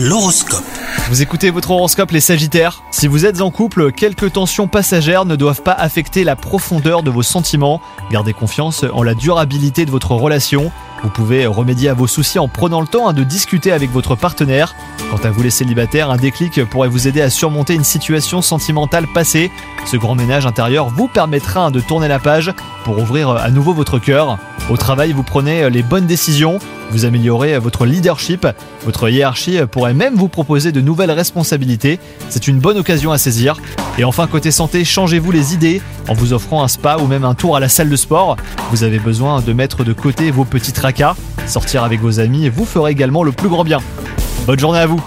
L'horoscope. Vous écoutez votre horoscope les Sagittaires Si vous êtes en couple, quelques tensions passagères ne doivent pas affecter la profondeur de vos sentiments. Gardez confiance en la durabilité de votre relation. Vous pouvez remédier à vos soucis en prenant le temps hein, de discuter avec votre partenaire. Quant à vous les célibataires, un déclic pourrait vous aider à surmonter une situation sentimentale passée. Ce grand ménage intérieur vous permettra hein, de tourner la page pour ouvrir à nouveau votre cœur. Au travail, vous prenez les bonnes décisions, vous améliorez votre leadership, votre hiérarchie pourrait même vous proposer de nouvelles responsabilités. C'est une bonne occasion à saisir. Et enfin, côté santé, changez-vous les idées en vous offrant un spa ou même un tour à la salle de sport. Vous avez besoin de mettre de côté vos petits tracas. Sortir avec vos amis vous ferez également le plus grand bien. Bonne journée à vous